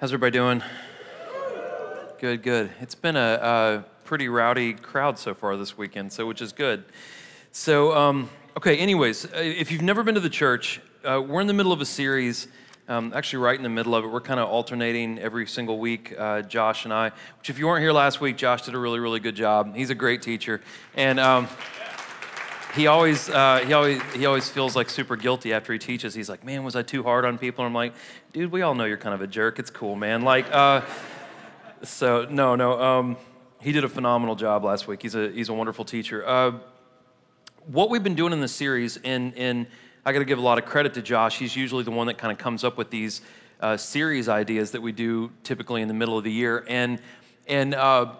How's everybody doing? Good, good. It's been a, a, pretty rowdy crowd so far this weekend, so which is good. So, um, okay. Anyways, uh, if you've never been to the church, uh, we're in the middle of a series. Um, actually, right in the middle of it, we're kind of alternating every single week. Uh, Josh and I. Which, if you weren't here last week, Josh did a really, really good job. He's a great teacher, and. Um, he always, uh, he always, he always feels like super guilty after he teaches. He's like, "Man, was I too hard on people?" And I'm like, "Dude, we all know you're kind of a jerk. It's cool, man." Like, uh, so no, no. Um, he did a phenomenal job last week. He's a he's a wonderful teacher. Uh, what we've been doing in this series, and and I got to give a lot of credit to Josh. He's usually the one that kind of comes up with these uh, series ideas that we do typically in the middle of the year, and and uh,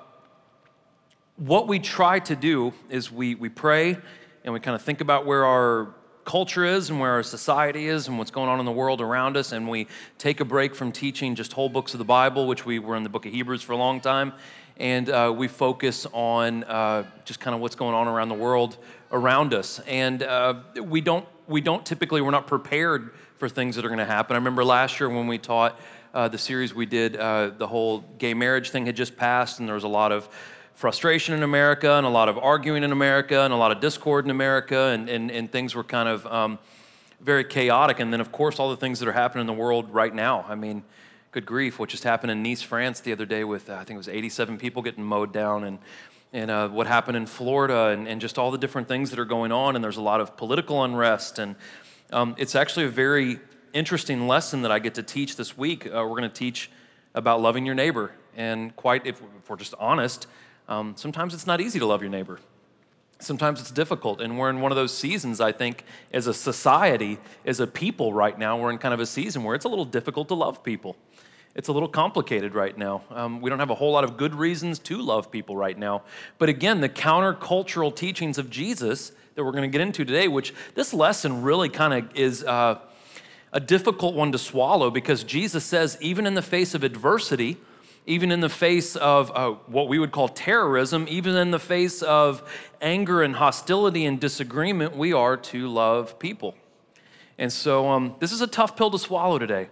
what we try to do is we we pray and we kind of think about where our culture is and where our society is and what's going on in the world around us and we take a break from teaching just whole books of the bible which we were in the book of hebrews for a long time and uh, we focus on uh, just kind of what's going on around the world around us. And uh, we don't we don't typically we're not prepared for things that are going to happen. I remember last year when we taught uh, the series we did uh, the whole gay marriage thing had just passed and there was a lot of frustration in America and a lot of arguing in America and a lot of discord in America, and, and, and things were kind of um, very chaotic. And then, of course, all the things that are happening in the world right now. I mean, good grief, what just happened in Nice, France the other day with, uh, I think it was 87 people getting mowed down, and, and uh, what happened in Florida, and, and just all the different things that are going on. And there's a lot of political unrest. And um, it's actually a very interesting lesson that I get to teach this week. Uh, we're going to teach about loving your neighbor. And quite, if, if we're just honest, um, sometimes it's not easy to love your neighbor. Sometimes it's difficult. And we're in one of those seasons, I think, as a society, as a people right now, we're in kind of a season where it's a little difficult to love people. It's a little complicated right now. Um, we don't have a whole lot of good reasons to love people right now. But again, the countercultural teachings of Jesus that we're going to get into today, which this lesson really kind of is uh, a difficult one to swallow because Jesus says, even in the face of adversity, even in the face of uh, what we would call terrorism, even in the face of anger and hostility and disagreement, we are to love people. And so um, this is a tough pill to swallow today.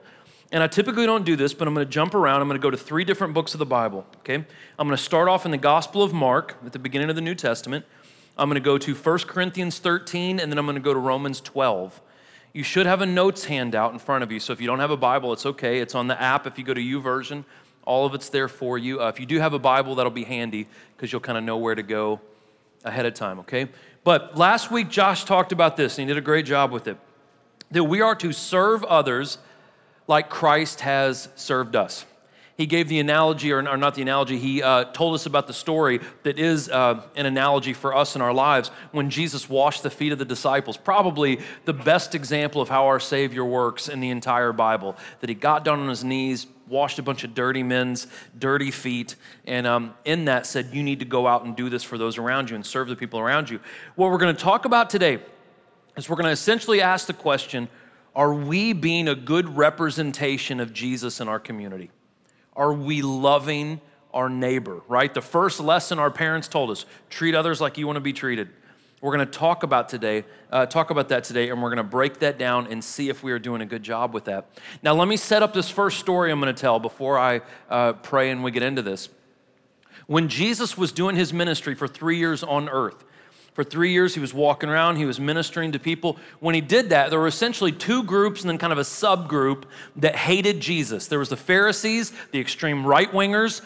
And I typically don't do this, but I'm going to jump around. I'm going to go to three different books of the Bible, okay? I'm going to start off in the Gospel of Mark at the beginning of the New Testament. I'm going to go to 1 Corinthians 13, and then I'm going to go to Romans 12. You should have a notes handout in front of you. So if you don't have a Bible, it's okay. It's on the app if you go to YouVersion. All of it's there for you. Uh, if you do have a Bible, that'll be handy because you'll kind of know where to go ahead of time, okay? But last week, Josh talked about this, and he did a great job with it that we are to serve others like Christ has served us. He gave the analogy, or, not the analogy, he uh, told us about the story that is uh, an analogy for us in our lives when Jesus washed the feet of the disciples. Probably the best example of how our Savior works in the entire Bible. That he got down on his knees, washed a bunch of dirty men's dirty feet, and um, in that said, You need to go out and do this for those around you and serve the people around you. What we're going to talk about today is we're going to essentially ask the question Are we being a good representation of Jesus in our community? Are we loving our neighbor, right? The first lesson our parents told us treat others like you want to be treated. We're going to talk about today, uh, talk about that today, and we're going to break that down and see if we are doing a good job with that. Now, let me set up this first story I'm going to tell before I uh, pray and we get into this. When Jesus was doing his ministry for three years on earth, for three years, he was walking around, he was ministering to people. When he did that, there were essentially two groups and then kind of a subgroup that hated Jesus. There was the Pharisees, the extreme right wingers,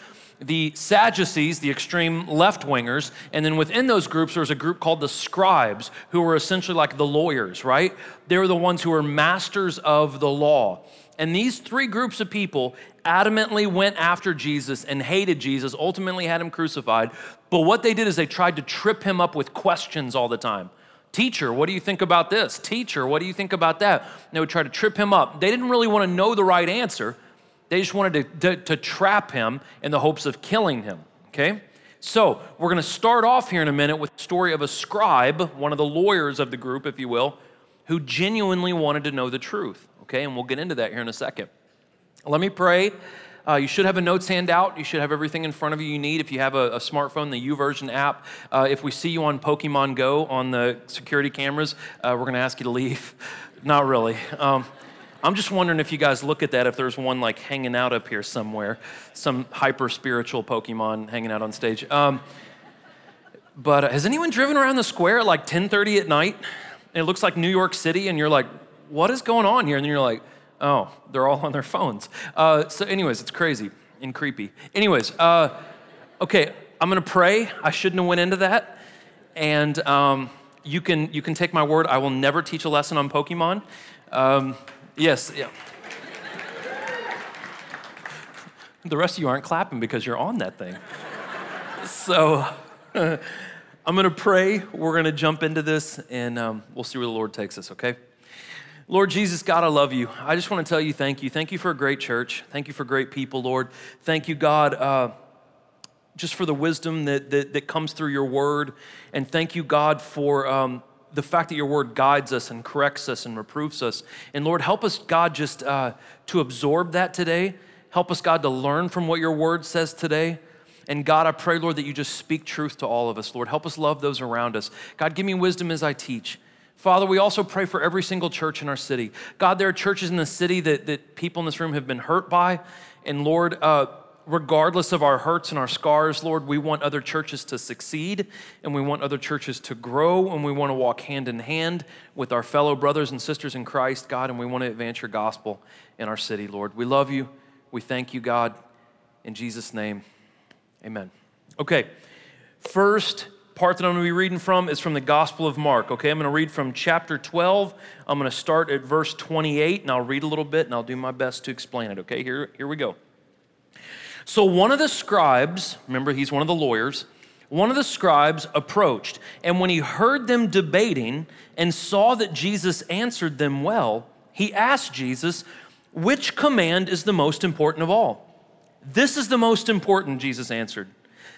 the Sadducees, the extreme left wingers, and then within those groups, there was a group called the scribes, who were essentially like the lawyers, right? They were the ones who were masters of the law. And these three groups of people adamantly went after Jesus and hated Jesus, ultimately had him crucified. But what they did is they tried to trip him up with questions all the time. Teacher, what do you think about this? Teacher, what do you think about that? And they would try to trip him up. They didn't really want to know the right answer. They just wanted to, to, to trap him in the hopes of killing him, okay? So we're going to start off here in a minute with the story of a scribe, one of the lawyers of the group, if you will, who genuinely wanted to know the truth, okay? And we'll get into that here in a second. Let me pray. Uh, you should have a notes handout. You should have everything in front of you you need. If you have a, a smartphone, the YouVersion app. Uh, if we see you on Pokemon Go on the security cameras, uh, we're going to ask you to leave. Not really. Um, I'm just wondering if you guys look at that, if there's one like hanging out up here somewhere, some hyper spiritual Pokemon hanging out on stage. Um, but uh, has anyone driven around the square at like 10:30 at night? And it looks like New York City, and you're like, what is going on here? And then you're like, oh, they're all on their phones. Uh, so, anyways, it's crazy and creepy. Anyways, uh, okay, I'm gonna pray. I shouldn't have went into that, and um, you can you can take my word. I will never teach a lesson on Pokemon. Um, yes, yeah. the rest of you aren't clapping because you're on that thing. so. I'm going to pray. We're going to jump into this and um, we'll see where the Lord takes us, okay? Lord Jesus, God, I love you. I just want to tell you thank you. Thank you for a great church. Thank you for great people, Lord. Thank you, God, uh, just for the wisdom that, that, that, comes through your word. And thank you, God, for um, the fact that your word guides us and corrects us and reproofs us. And Lord, help us, God, just uh, to absorb that today. Help us, God, to learn from what your word says today. And God, I pray, Lord, that you just speak truth to all of us. Lord, help us love those around us. God, give me wisdom as I teach. Father, we also pray for every single church in our city. God, there are churches in the city that, that people in this room have been hurt by. And Lord, uh, regardless of our hurts and our scars, Lord, we want other churches to succeed and we want other churches to grow and we want to walk hand in hand with our fellow brothers and sisters in Christ, God, and we want to advance your gospel in our city, Lord. We love you. We thank you, God. In Jesus' name. Amen. Okay, first part that I'm going to be reading from is from the Gospel of Mark. Okay, I'm going to read from chapter 12. I'm going to start at verse 28, and I'll read a little bit and I'll do my best to explain it. Okay, here, here we go. So, one of the scribes, remember, he's one of the lawyers, one of the scribes approached, and when he heard them debating and saw that Jesus answered them well, he asked Jesus, Which command is the most important of all? This is the most important, Jesus answered.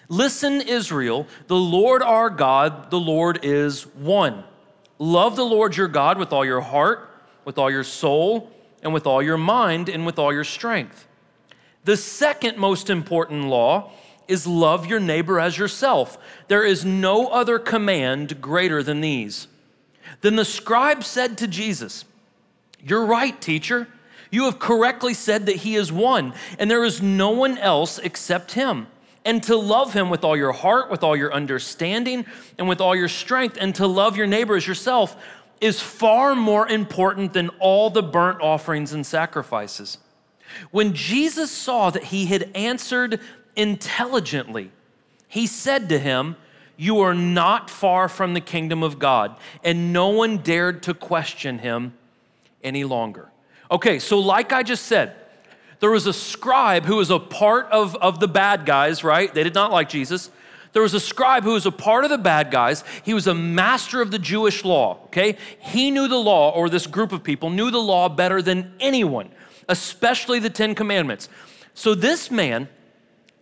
Listen, Israel, the Lord our God, the Lord is one. Love the Lord your God with all your heart, with all your soul, and with all your mind, and with all your strength. The second most important law is love your neighbor as yourself. There is no other command greater than these. Then the scribe said to Jesus, You're right, teacher. You have correctly said that He is one, and there is no one else except Him. And to love Him with all your heart, with all your understanding, and with all your strength, and to love your neighbor as yourself is far more important than all the burnt offerings and sacrifices. When Jesus saw that he had answered intelligently, he said to him, You are not far from the kingdom of God. And no one dared to question him any longer. Okay, so like I just said, there was a scribe who was a part of, of the bad guys, right? They did not like Jesus. There was a scribe who was a part of the bad guys. He was a master of the Jewish law, okay? He knew the law, or this group of people knew the law better than anyone, especially the Ten Commandments. So this man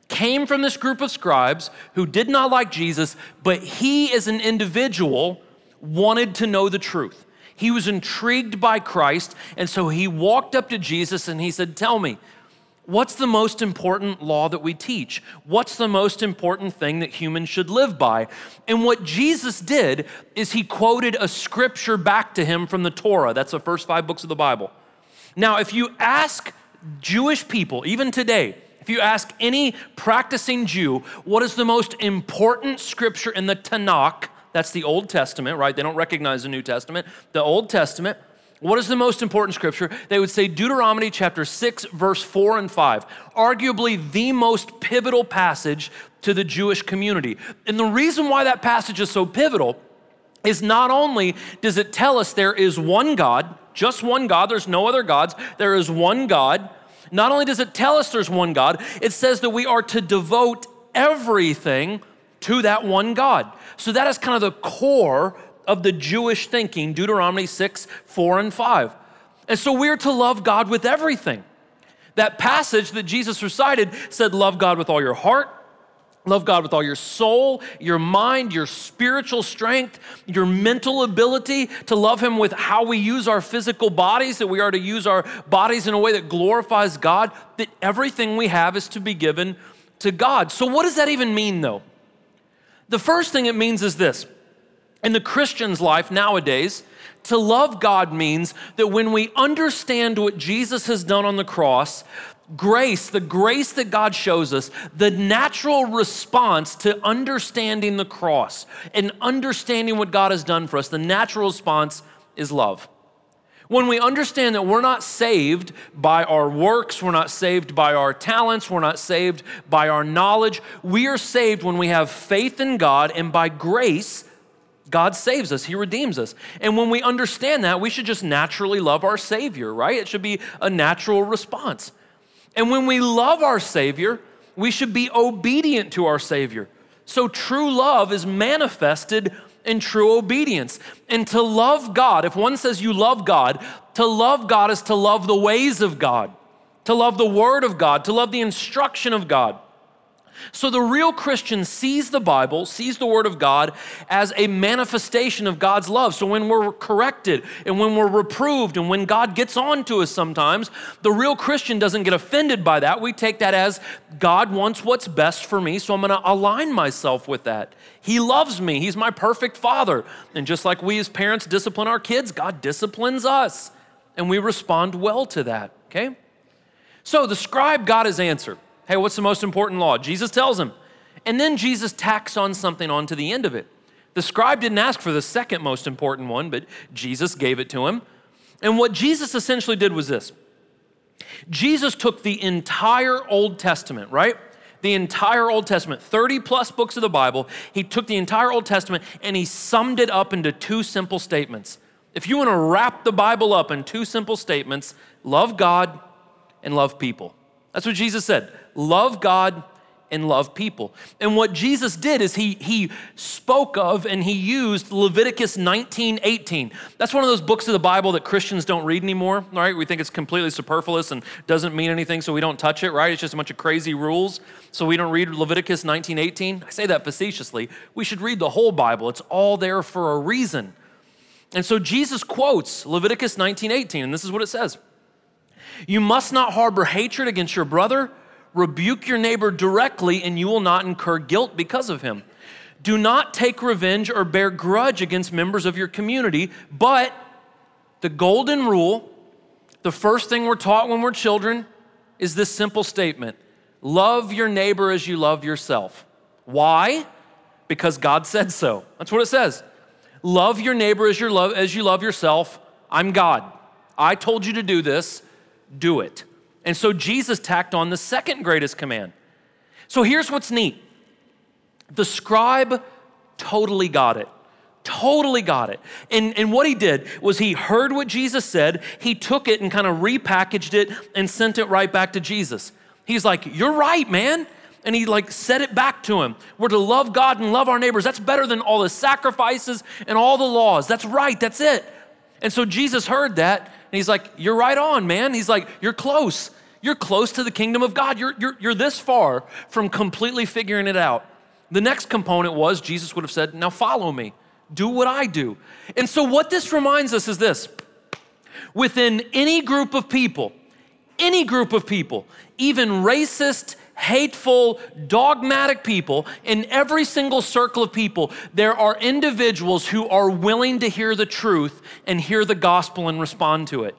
came from this group of scribes who did not like Jesus, but he, as an individual, wanted to know the truth. He was intrigued by Christ, and so he walked up to Jesus and he said, Tell me, what's the most important law that we teach? What's the most important thing that humans should live by? And what Jesus did is he quoted a scripture back to him from the Torah. That's the first five books of the Bible. Now, if you ask Jewish people, even today, if you ask any practicing Jew, what is the most important scripture in the Tanakh? That's the Old Testament, right? They don't recognize the New Testament. The Old Testament. What is the most important scripture? They would say Deuteronomy chapter 6, verse 4 and 5, arguably the most pivotal passage to the Jewish community. And the reason why that passage is so pivotal is not only does it tell us there is one God, just one God, there's no other gods, there is one God. Not only does it tell us there's one God, it says that we are to devote everything to that one God. So that is kind of the core of the Jewish thinking, Deuteronomy 6, 4, and 5. And so we're to love God with everything. That passage that Jesus recited said, Love God with all your heart, love God with all your soul, your mind, your spiritual strength, your mental ability, to love Him with how we use our physical bodies, that we are to use our bodies in a way that glorifies God, that everything we have is to be given to God. So, what does that even mean, though? The first thing it means is this In the Christian's life nowadays, to love God means that when we understand what Jesus has done on the cross, grace, the grace that God shows us, the natural response to understanding the cross and understanding what God has done for us, the natural response is love. When we understand that we're not saved by our works, we're not saved by our talents, we're not saved by our knowledge, we are saved when we have faith in God and by grace, God saves us, He redeems us. And when we understand that, we should just naturally love our Savior, right? It should be a natural response. And when we love our Savior, we should be obedient to our Savior. So true love is manifested in true obedience. And to love God, if one says you love God, to love God is to love the ways of God, to love the Word of God, to love the instruction of God. So the real Christian sees the Bible, sees the Word of God as a manifestation of God's love. So when we're corrected and when we're reproved and when God gets on to us sometimes, the real Christian doesn't get offended by that. We take that as God wants what's best for me, so I'm going to align myself with that. He loves me, He's my perfect Father. And just like we as parents discipline our kids, God disciplines us. And we respond well to that, okay? So the scribe got his answer. Hey, what's the most important law? Jesus tells him. And then Jesus tacks on something onto the end of it. The scribe didn't ask for the second most important one, but Jesus gave it to him. And what Jesus essentially did was this Jesus took the entire Old Testament, right? The entire Old Testament, 30 plus books of the Bible, he took the entire Old Testament and he summed it up into two simple statements. If you want to wrap the Bible up in two simple statements, love God and love people. That's what Jesus said love God and love people. And what Jesus did is he, he spoke of and he used Leviticus 19 18. That's one of those books of the Bible that Christians don't read anymore, right? We think it's completely superfluous and doesn't mean anything, so we don't touch it, right? It's just a bunch of crazy rules, so we don't read Leviticus 19 18. I say that facetiously. We should read the whole Bible, it's all there for a reason. And so Jesus quotes Leviticus 19 18, and this is what it says. You must not harbor hatred against your brother. Rebuke your neighbor directly, and you will not incur guilt because of him. Do not take revenge or bear grudge against members of your community, but the golden rule, the first thing we're taught when we're children, is this simple statement love your neighbor as you love yourself. Why? Because God said so. That's what it says. Love your neighbor as, as you love yourself. I'm God. I told you to do this do it. And so Jesus tacked on the second greatest command. So here's what's neat the scribe totally got it. Totally got it. And, and what he did was he heard what Jesus said, he took it and kind of repackaged it and sent it right back to Jesus. He's like, You're right, man. And he like said it back to him. We're to love God and love our neighbors. That's better than all the sacrifices and all the laws. That's right, that's it. And so Jesus heard that and he's like, You're right on, man. He's like, You're close. You're close to the kingdom of God. You're, you're, you're this far from completely figuring it out. The next component was Jesus would have said, Now follow me, do what I do. And so, what this reminds us is this within any group of people, any group of people, even racist, hateful, dogmatic people, in every single circle of people, there are individuals who are willing to hear the truth and hear the gospel and respond to it.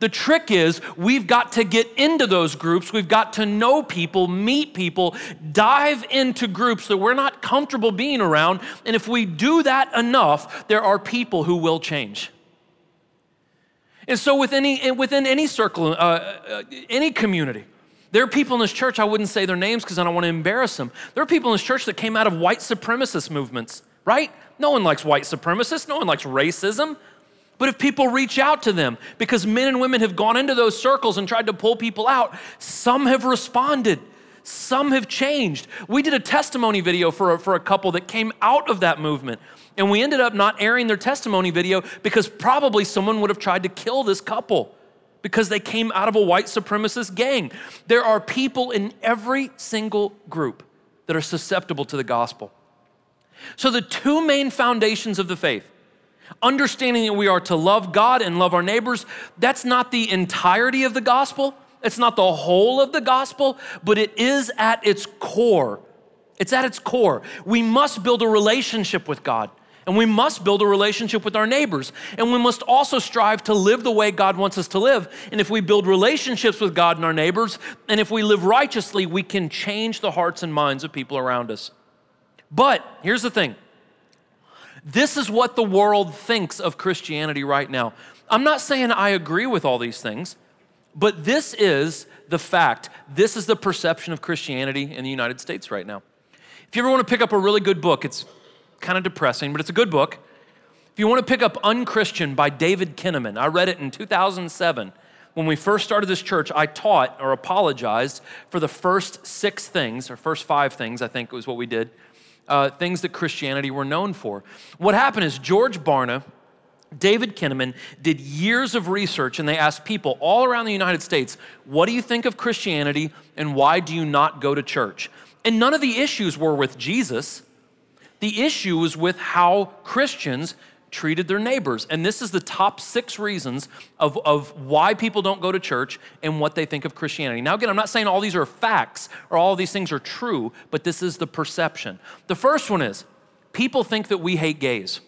The trick is, we've got to get into those groups. We've got to know people, meet people, dive into groups that we're not comfortable being around. And if we do that enough, there are people who will change. And so, within any, within any circle, uh, uh, any community, there are people in this church, I wouldn't say their names because I don't want to embarrass them. There are people in this church that came out of white supremacist movements, right? No one likes white supremacists, no one likes racism. But if people reach out to them, because men and women have gone into those circles and tried to pull people out, some have responded, some have changed. We did a testimony video for a, for a couple that came out of that movement, and we ended up not airing their testimony video because probably someone would have tried to kill this couple because they came out of a white supremacist gang. There are people in every single group that are susceptible to the gospel. So, the two main foundations of the faith understanding that we are to love God and love our neighbors that's not the entirety of the gospel, it's not the whole of the gospel, but it is at its core. It's at its core. We must build a relationship with God. And we must build a relationship with our neighbors. And we must also strive to live the way God wants us to live. And if we build relationships with God and our neighbors, and if we live righteously, we can change the hearts and minds of people around us. But here's the thing this is what the world thinks of Christianity right now. I'm not saying I agree with all these things, but this is the fact. This is the perception of Christianity in the United States right now. If you ever want to pick up a really good book, it's kind of depressing, but it's a good book. If you want to pick up Unchristian by David Kinnaman, I read it in 2007. When we first started this church, I taught or apologized for the first six things, or first five things, I think it was what we did, uh, things that Christianity were known for. What happened is George Barna, David Kinnaman did years of research and they asked people all around the United States, what do you think of Christianity and why do you not go to church? And none of the issues were with Jesus. The issue was with how Christians treated their neighbors. And this is the top six reasons of, of why people don't go to church and what they think of Christianity. Now, again, I'm not saying all these are facts or all these things are true, but this is the perception. The first one is people think that we hate gays.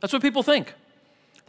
That's what people think.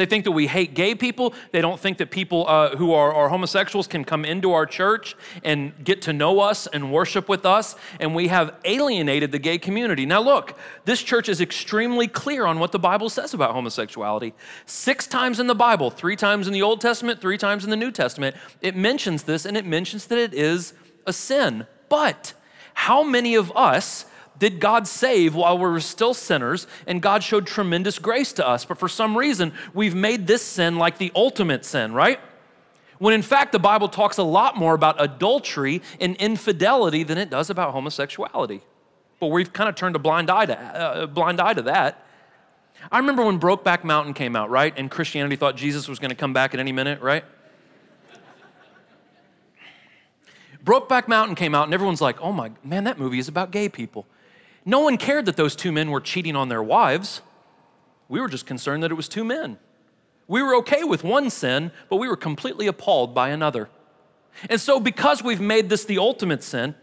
They think that we hate gay people. They don't think that people uh, who are, are, homosexuals can come into our church and get to know us and worship with us. And we have alienated the gay community. Now, look, this church is extremely clear on what the Bible says about homosexuality. Six times in the Bible, three times in the Old Testament, three times in the New Testament, it mentions this and it mentions that it is a sin. But how many of us did God save while we were still sinners, and God showed tremendous grace to us. But for some reason, we've made this sin like the ultimate sin, right? When in fact, the Bible talks a lot more about adultery and infidelity than it does about homosexuality. But we've kind of turned a blind eye to, uh, blind eye to that. I remember when Brokeback Mountain came out, right? And Christianity thought Jesus was going to come back at any minute, right? Brokeback Mountain came out, and everyone's like, oh my, man, that movie is about gay people. No one cared that those two men were cheating on their wives. We were just concerned that it was two men. We were okay with one sin, but we were completely appalled by another. And so, because we've made this the ultimate sin,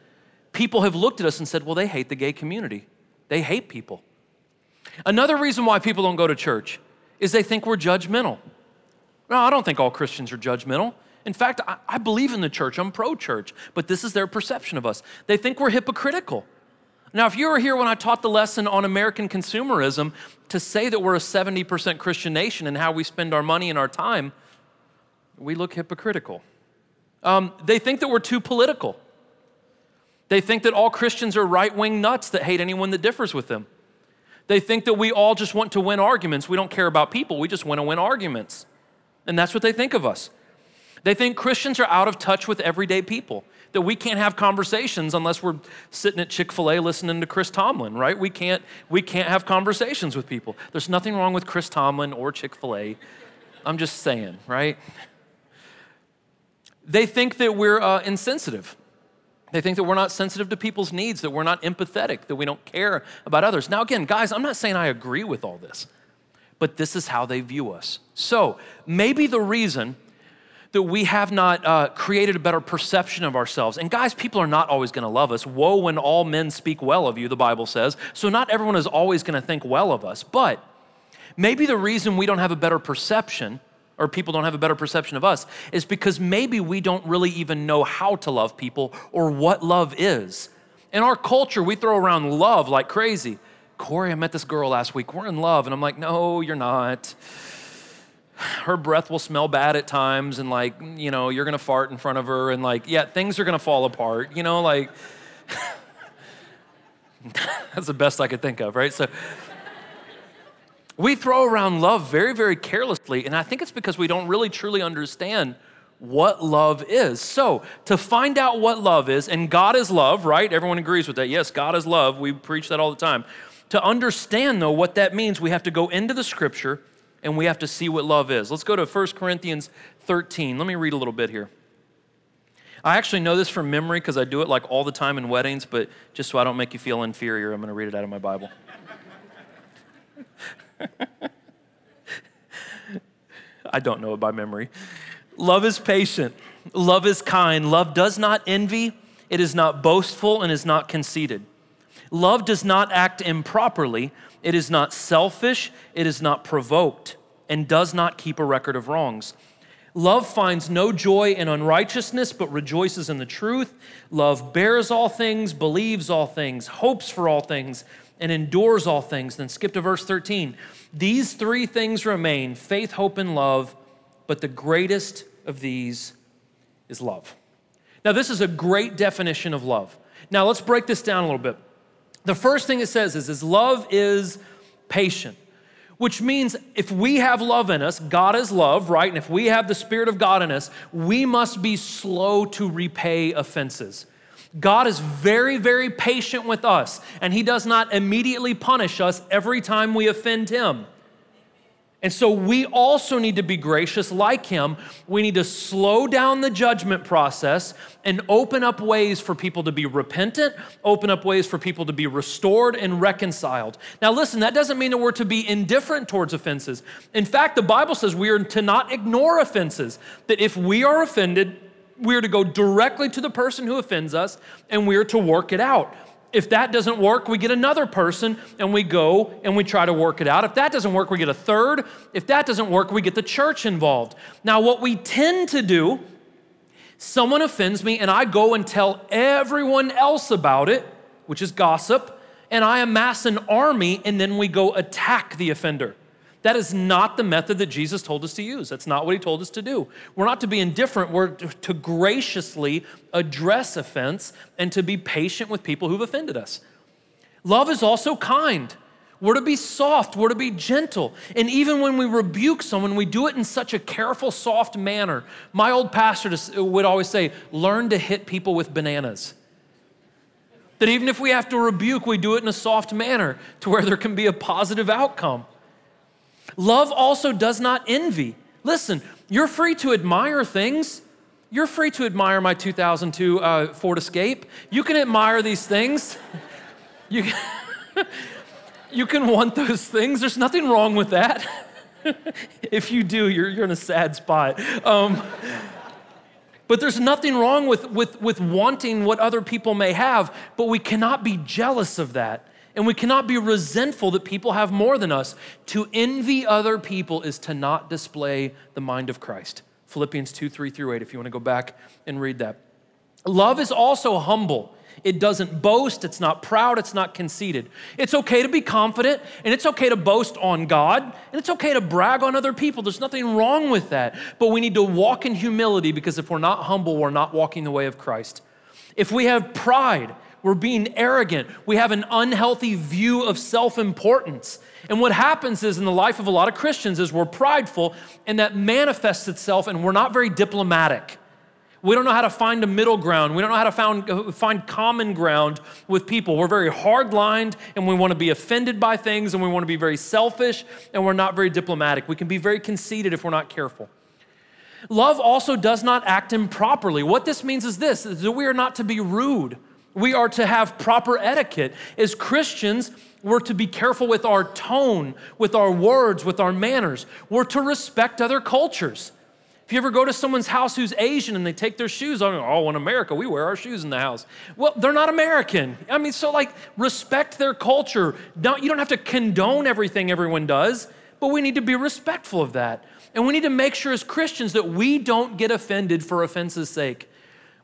people have looked at us and said, well, they hate the gay community. They hate people. Another reason why people don't go to church is they think we're judgmental. No, I don't think all Christians are judgmental. In fact, I, I believe in the church, I'm pro church, but this is their perception of us. They think we're hypocritical. Now, if you were here when I taught the lesson on American consumerism, to say that we're a 70% Christian nation and how we spend our money and our time, we look hypocritical. Um, they think that we're too political. They think that all Christians are right wing nuts that hate anyone that differs with them. They think that we all just want to win arguments. We don't care about people, we just want to win arguments. And that's what they think of us. They think Christians are out of touch with everyday people that we can't have conversations unless we're sitting at Chick-fil-A listening to Chris Tomlin, right? We can't, we can't have conversations with people. There's nothing wrong with Chris Tomlin or Chick-fil-A. I'm just saying, right? They think that we're uh, insensitive. They think that we're not sensitive to people's needs, that we're not empathetic, that we don't care about others. Now, again, guys, I'm not saying I agree with all this, but this is how they view us. So maybe the reason that we have not uh, created a better perception of ourselves. And guys, people are not always going to love us. Woe when all men speak well of you, the Bible says. So not everyone is always going to think well of us. But maybe the reason we don't have a better perception or people don't have a better perception of us is because maybe we don't really even know how to love people or what love is. In our culture, we throw around love like crazy. Corey, I met this girl last week. We're in love. And I'm like, no, you're not her breath will smell bad at times and like you know you're gonna fart in front of her and like yeah things are gonna fall apart you know like that's the best i could think of right? So we throw around love very very carelessly and i think it's because we don't really truly understand what love is. So to find out what love is and god is love right? Everyone agrees with that. Yes god is love. We preach that all the time. To understand though what that means we have to go into the scripture and we have to see what love is. Let's go to 1 Corinthians 13. Let me read a little bit here. I actually know this from memory because I do it like all the time in weddings, but just so I don't make you feel inferior, I'm going to read it out of my Bible. I don't know it by memory. Love is patient. Love is kind. Love does not envy. It is not boastful and is not conceited. Love does not act improperly It is not selfish, it is not provoked, and does not keep a record of wrongs. Love finds no joy in unrighteousness, but rejoices in the truth. Love bears all things, believes all things, hopes for all things, and endures all things. Then skip to verse 13. These three things remain faith, hope, and love, but the greatest of these is love. Now, this is a great definition of love. Now, let's break this down a little bit. The first thing it says is, is love is patient, which means if we have love in us, God is love, right? And if we have the Spirit of God in us, we must be slow to repay offenses. God is very, very patient with us, and He does not immediately punish us every time we offend Him. And so we also need to be gracious like him. We need to slow down the judgment process and open up ways for people to be repentant, open up ways for people to be restored and reconciled. Now, listen, that doesn't mean that we're to be indifferent towards offenses. In fact, the Bible says we are to not ignore offenses, that if we are offended, we are to go directly to the person who offends us and we are to work it out. If that doesn't work, we get another person and we go and we try to work it out. If that doesn't work, we get a third. If that doesn't work, we get the church involved. Now, what we tend to do, someone offends me and I go and tell everyone else about it, which is gossip, and I amass an army and then we go attack the offender. That is not the method that Jesus told us to use. That's not what he told us to do. We're not to be indifferent, we're to graciously address offense and to be patient with people who've offended us. Love is also kind. We're to be soft, we're to be gentle. And even when we rebuke someone, we do it in such a careful, soft manner. My old pastor uh, would always say, learn to hit people with bananas. That even if we have to rebuke, we do it in a soft manner to where there can be a positive outcome. Love also does not envy. Listen, you're free to admire things. You're free to admire my 2002 uh, Ford Escape. You can admire these things. You can, you can want those things. There's nothing wrong with that. if you do, you're, you're in a sad spot. Um, but there's nothing wrong with, with, with wanting what other people may have, but we cannot be jealous of that. And we cannot be resentful that people have more than us. To envy other people is to not display the mind of Christ. Philippians 2 3 through 8, if you want to go back and read that. Love is also humble. It doesn't boast, it's not proud, it's not conceited. It's okay to be confident, and it's okay to boast on God, and it's okay to brag on other people. There's nothing wrong with that. But we need to walk in humility because if we're not humble, we're not walking the way of Christ. If we have pride, we're being arrogant. We have an unhealthy view of self importance. And what happens is in the life of a lot of Christians is we're prideful and that manifests itself and we're not very diplomatic. We don't know how to find a middle ground. We don't know how to find, uh, find common ground with people. We're very hard lined and we want to be offended by things and we want to be very selfish and we're not very diplomatic. We can be very conceited if we're not careful. Love also does not act improperly. What this means is this is that we are not to be rude we are to have proper etiquette. As Christians, we're to be careful with our tone, with our words, with our manners. We're to respect other cultures. If you ever go to someone's house who's Asian and they take their shoes on, oh, in America, we wear our shoes in the house. Well, they're not American. I mean, so like, respect their culture. Don't, you don't have to condone everything everyone does, but we need to be respectful of that. And we need to make sure as Christians that we don't get offended for offense's sake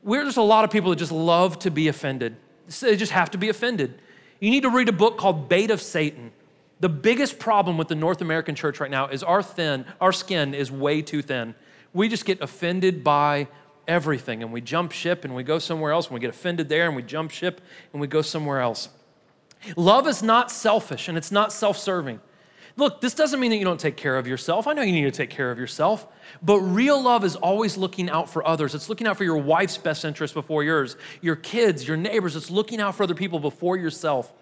there's a lot of people that just love to be offended. They just have to be offended. You need to read a book called Bait of Satan. The biggest problem with the North American church right now is our thin, our skin is way too thin. We just get offended by everything and we jump ship and we go somewhere else and we get offended there and we jump ship and we go somewhere else. Love is not selfish and it's not self serving. Look, this doesn't mean that you don't take care of yourself. I know you need to take care of yourself, but real love is always looking out for others. It's looking out for your wife's best interest before yours, your kids, your neighbors. It's looking out for other people before yourself.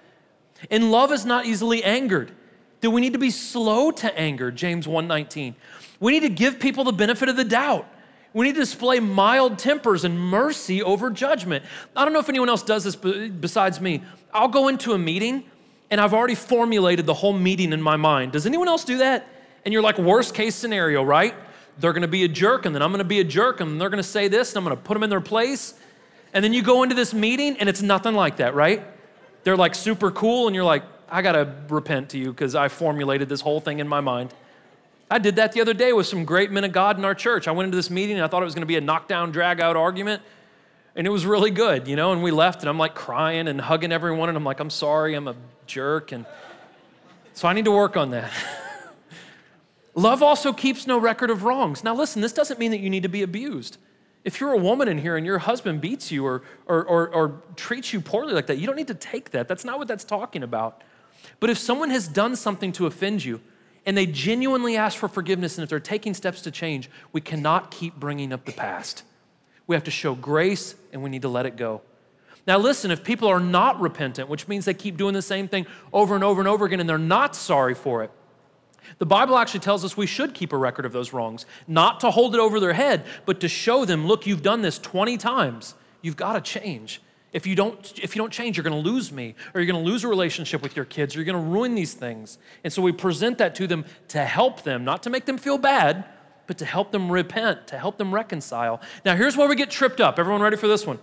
And love is not easily angered. Do we need to be slow to anger? James 1:19. We need to give people the benefit of the doubt. We need to display mild tempers and mercy over judgment. I don't know if anyone else does this besides me. I'll go into a meeting and I've already formulated the whole meeting in my mind. Does anyone else do that? And you're like, worst case scenario, right? They're gonna be a jerk, and then I'm gonna be a jerk, and they're gonna say this, and I'm gonna put them in their place. And then you go into this meeting, and it's nothing like that, right? They're like super cool, and you're like, I got to repent to you because I formulated this whole thing in my mind. I did that the other day with some great men of God in our church. I went into this meeting and I thought it was going to be a knockdown, drag out argument. And it was really good, you know, and we left and I'm like crying and hugging everyone and I'm like, I'm sorry, I'm a jerk. And so I need to work on that. Love also keeps no record of wrongs. Now, listen, this doesn't mean that you need to be abused. If you're a woman in here and your husband beats you or, or, or, or, treats you poorly like that, you don't need to take that. That's not what that's talking about. But if someone has done something to offend you and they genuinely ask for forgiveness and if they're taking steps to change, we cannot keep bringing up the past. We have to show grace and we need to let it go. Now, listen, if people are not repentant, which means they keep doing the same thing over and over and over again and they're not sorry for it, the Bible actually tells us we should keep a record of those wrongs, not to hold it over their head, but to show them, look, you've done this 20 times. You've got to change. If you don't, if you don't change, you're going to lose me, or you're going to lose a relationship with your kids, or you're going to ruin these things. And so we present that to them to help them, not to make them feel bad, but to help them repent, to help them reconcile. Now, here's where we get tripped up. Everyone ready for this one?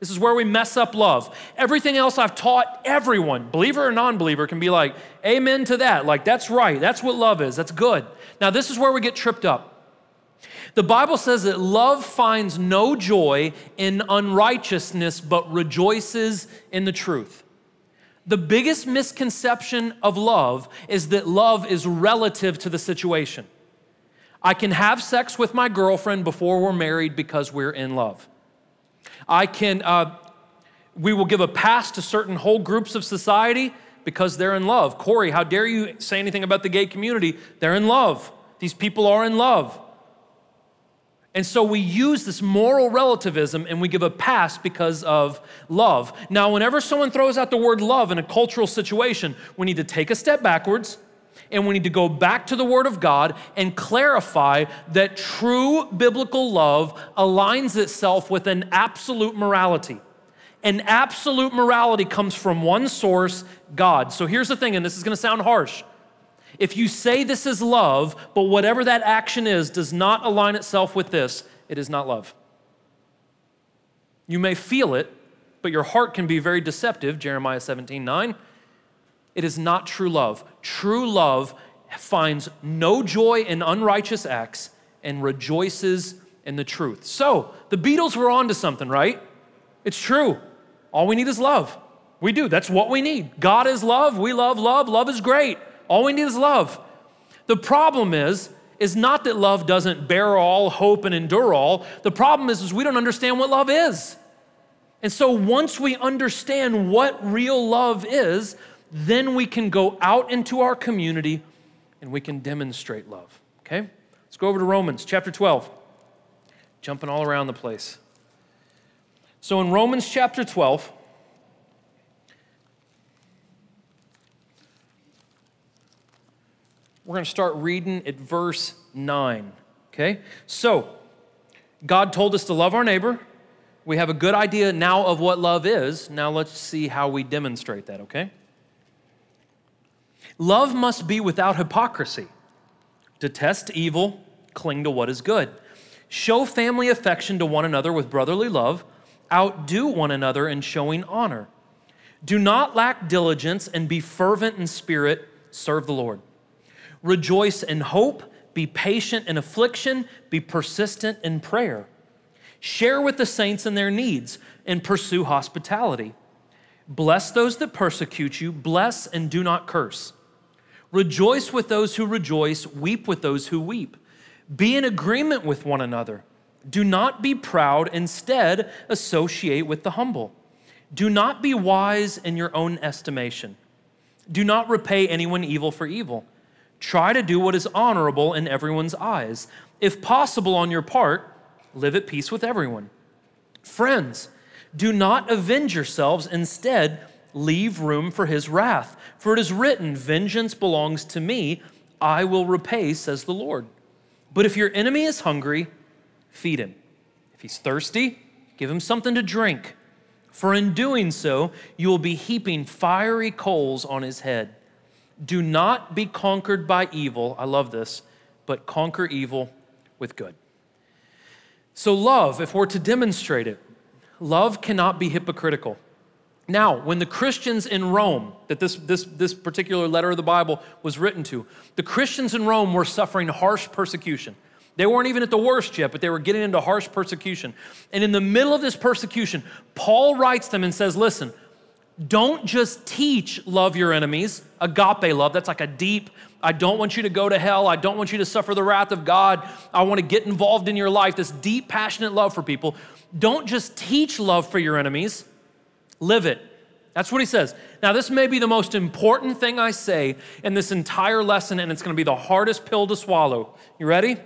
This is where we mess up love. Everything else I've taught everyone, believer or non believer, can be like, amen to that. Like, that's right. That's what love is. That's good. Now, this is where we get tripped up. The Bible says that love finds no joy in unrighteousness, but rejoices in the truth. The biggest misconception of love is that love is relative to the situation. I can have sex with my girlfriend before we're married because we're in love. I can, uh, we will give a pass to certain whole groups of society because they're in love. Corey, how dare you say anything about the gay community? They're in love. These people are in love. And so we use this moral relativism and we give a pass because of love. Now, whenever someone throws out the word love in a cultural situation, we need to take a step backwards and we need to go back to the Word of God and clarify that true biblical love aligns itself with an absolute morality. An absolute morality comes from one source, God. So here's the thing, and this is to sound harsh. If you say this is love, but whatever that action is does not align itself with this, it is not love. You may feel it, but your heart can be very deceptive, Jeremiah 17 9. It is not true love. True love finds no joy in unrighteous acts and rejoices in the truth. So, the Beatles were on to something, right? It's true. All we need is love. We do. That's what we need. God is love. We love love. Love is great. All we need is love. The problem is, is not that love doesn't bear all, hope, and endure all. The problem is, is we don't understand what love is. And so once we understand what real love is, then we can go out into our community and we can demonstrate love. Okay? Let's go over to Romans chapter 12. Jumping all around the place. So in Romans chapter 12, we're going to start reading at verse 9. Okay? So, God told us to love our neighbor. We have a good idea now of what love is. Now let's see how we demonstrate that, okay? Love must be without hypocrisy. Detest evil, cling to what is good. Show family affection to one another with brotherly love. Outdo one another in showing honor. Do not lack diligence and be fervent in spirit. Serve the Lord. Rejoice in hope. Be patient in affliction. Be persistent in prayer. Share with the saints in their needs and pursue hospitality. Bless those that persecute you. Bless and do not curse. Rejoice with those who rejoice, weep with those who weep. Be in agreement with one another. Do not be proud, instead, associate with the humble. Do not be wise in your own estimation. Do not repay anyone evil for evil. Try to do what is honorable in everyone's eyes. If possible on your part, live at peace with everyone. Friends, do not avenge yourselves. Instead, leave room for his wrath. For it is written, Vengeance belongs to me, I will repay, says the Lord. But if your enemy is hungry, feed him. If he's thirsty, give him something to drink. For in doing so, you will be heaping fiery coals on his head. Do not be conquered by evil. I love this, but conquer evil with good. So, love, if we're to demonstrate it, love cannot be hypocritical. Now, when the Christians in Rome, that this, this, this particular letter of the Bible was written to, the Christians in Rome were suffering harsh persecution. They weren't even at the worst yet, but they were getting into harsh persecution. And in the middle of this persecution, Paul writes them and says, Listen, don't just teach love your enemies, agape love. That's like a deep, I don't want you to go to hell. I don't want you to suffer the wrath of God. I want to get involved in your life, this deep, passionate love for people. Don't just teach love for your enemies Live it. That's what he says. Now, this may be the most important thing I say in this entire lesson, and it's going to be the hardest pill to swallow. You ready?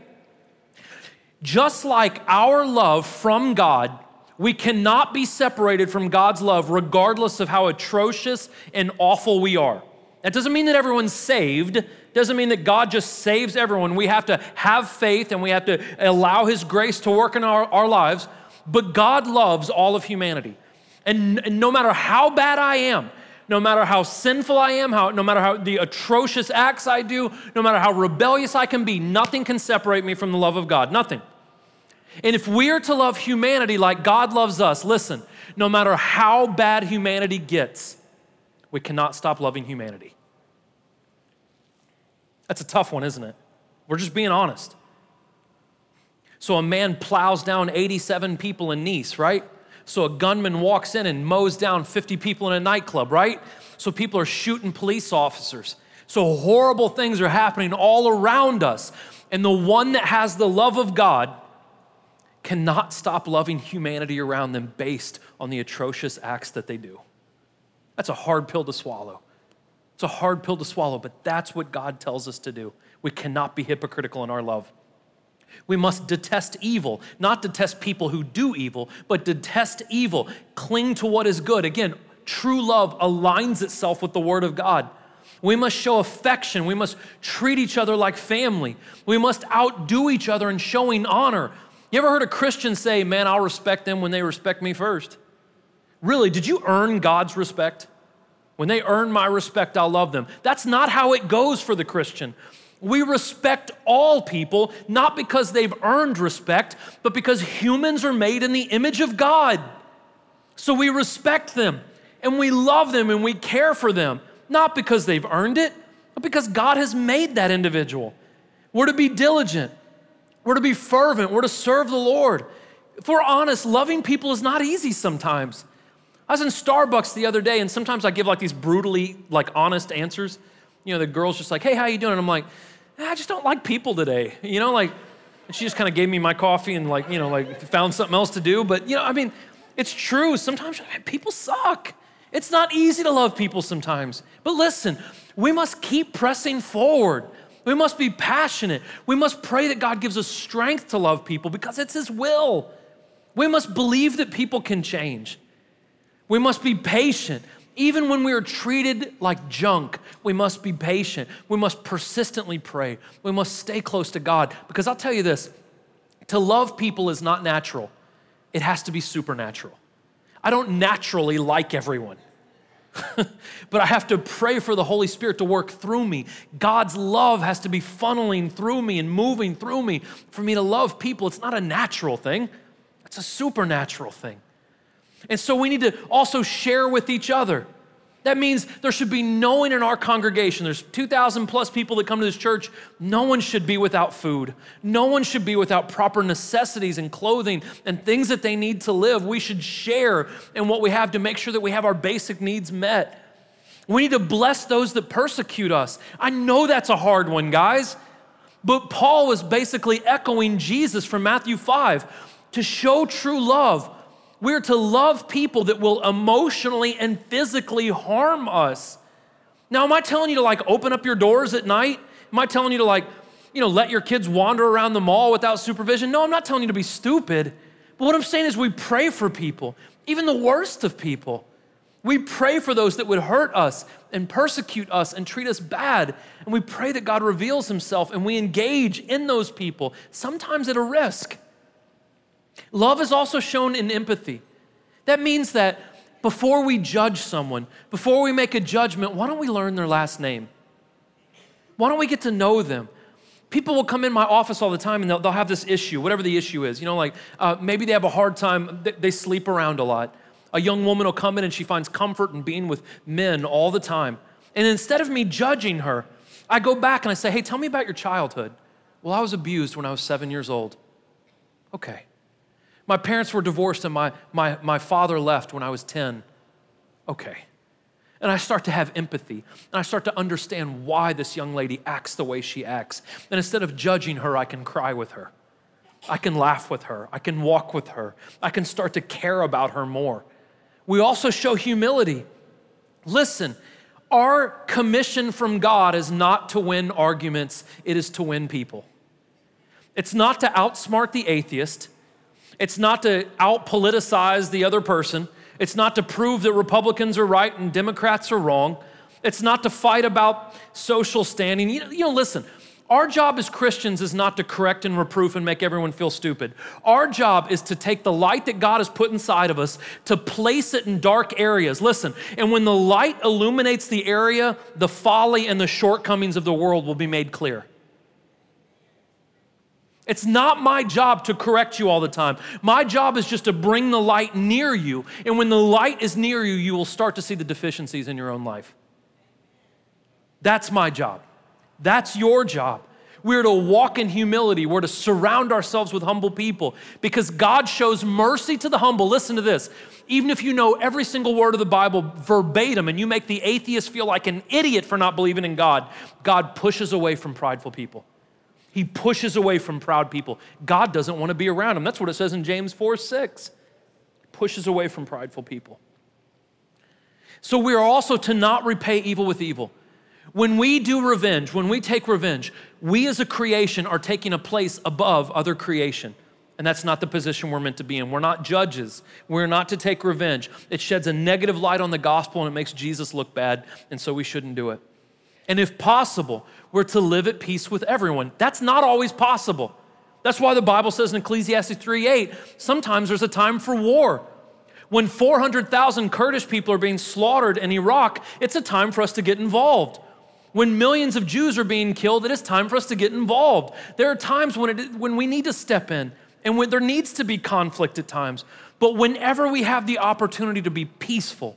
Just like our love from God, we cannot be separated from God's love regardless of how atrocious and awful we are. That doesn't mean that everyone's saved. Doesn't mean that God just saves everyone. We have to have faith and we have to allow His grace to work in our, our lives. But God loves all of humanity. And, and no matter how bad I am, no matter how sinful I am, how, no matter how the atrocious acts I do, no matter how rebellious I can be, nothing can separate me from the love of God. Nothing. And if we are to love humanity like God loves us, listen, no matter how bad humanity gets, we cannot stop loving humanity. That's a tough one, isn't it? We're just being honest. So a man plows down 87 people in Nice, right? So a gunman walks in and mows down 50 people in a nightclub, right? So people are shooting police officers. So horrible things are happening all around us. And the one that has the love of God cannot stop loving humanity around them based on the atrocious acts that they do. That's a hard pill to swallow. It's a hard pill to swallow, but that's what God tells us to do. We cannot be hypocritical in our love. We must detest evil, not detest people who do evil, but detest evil. Cling to what is good. Again, true love aligns itself with the Word of God. We must show affection. We must treat each other like family. We must outdo each other in showing honor. You ever heard a Christian say, Man, I'll respect them when they respect me first? Really, did you earn God's respect? When they earn my respect, I'll love them. That's not how it goes for the Christian. We respect all people, not because they've earned respect, but because humans are made in the image of God. So we respect them and we love them and we care for them, not because they've earned it, but because God has made that individual. We're to be diligent, we're to be fervent, we're to serve the Lord. If we're honest, loving people is not easy sometimes. I was in Starbucks the other day, and sometimes I give like these brutally, like honest answers. You know, the girl's just like, "Hey, how you doing?" And I'm like, I just don't like people today. You know, like, and she just kind of gave me my coffee and, like, you know, like found something else to do. But, you know, I mean, it's true. Sometimes people suck. It's not easy to love people sometimes. But listen, we must keep pressing forward. We must be passionate. We must pray that God gives us strength to love people because it's His will. We must believe that people can change. We must be patient. Even when we are treated like junk, we must be patient. We must persistently pray. We must stay close to God. Because I'll tell you this to love people is not natural, it has to be supernatural. I don't naturally like everyone. but I have to pray for the Holy Spirit to work through me. God's love has to be funneling through me and moving through me for me to love people. It's not a natural thing, it's a supernatural thing. And so we need to also share with each other. That means there should be no one in our congregation. There's 2,000 plus people that come to this church. No one should be without food. No one should be without proper necessities and clothing and things that they need to live. We should share in what we have to make sure that we have our basic needs met. We need to bless those that persecute us. I know that's a hard one, guys. But Paul was basically echoing Jesus from Matthew 5 to show true love we're to love people that will emotionally and physically harm us. Now, am I telling you to like open up your doors at night? Am I telling you to like, you know, let your kids wander around the mall without supervision? No, I'm not telling you to be stupid. But what I'm saying is we pray for people, even the worst of people. We pray for those that would hurt us and persecute us and treat us bad. And we pray that God reveals himself and we engage in those people, sometimes at a risk. Love is also shown in empathy. That means that before we judge someone, before we make a judgment, why don't we learn their last name? Why don't we get to know them? People will come in my office all the time and they'll, they'll have this issue, whatever the issue is. You know, like uh, maybe they have a hard time, they, they sleep around a lot. a young woman will come in and she finds comfort in being with men all the time. And instead of me judging her, I go back and I say, hey, tell me about your childhood. Well, I was abused when I was seven years old. Okay. My parents were divorced and my, my, my father left when I was 10. Okay. And I start to have empathy and I start to understand why this young lady acts the way she acts. And instead of judging her, I can cry with her. I can laugh with her. I can walk with her. I can start to care about her more. We also show humility. Listen, our commission from God is not to win arguments, it is to win people. It's not to outsmart the atheist, it's not to out politicize the other person, it's not to prove that Republicans are right and Democrats are wrong, it's not to fight about social standing. You know, you know listen, our job as Christians is not to correct and reproof and make everyone feel stupid. Our job is to take the light that God has put inside of us to place it in dark areas. Listen, and when the light illuminates the area, the folly and the shortcomings of the world will be made clear. It's not my job to correct you all the time. My job is just to bring the light near you. And when the light is near you, you will start to see the deficiencies in your own life. That's my job. That's your job. We're to walk in humility. We're to surround ourselves with humble people because God shows mercy to the humble. Listen to this. Even if you know every single word of the Bible verbatim and you make the atheist feel like an idiot for not believing in God, God pushes away from prideful people. He pushes away from proud people. God doesn't want to be around them. That's what it says in James 4 6. Pushes away from prideful people. So we are also to not repay evil with evil. When we do revenge, when we take revenge, we as a creation are taking a place above other creation. And that's not the position we're meant to be in. We're not judges. We're not to take revenge. It sheds a negative light on the gospel and it makes Jesus look bad, and so we shouldn't do it. And if possible, we're to live at peace with everyone. That's not always possible. That's why the Bible says in Ecclesiastes 3:8, sometimes there's a time for war. When 400,000 Kurdish people are being slaughtered in Iraq, it's a time for us to get involved. When millions of Jews are being killed, it is time for us to get involved. There are times when, it, when we need to step in and when there needs to be conflict at times. But whenever we have the opportunity to be peaceful,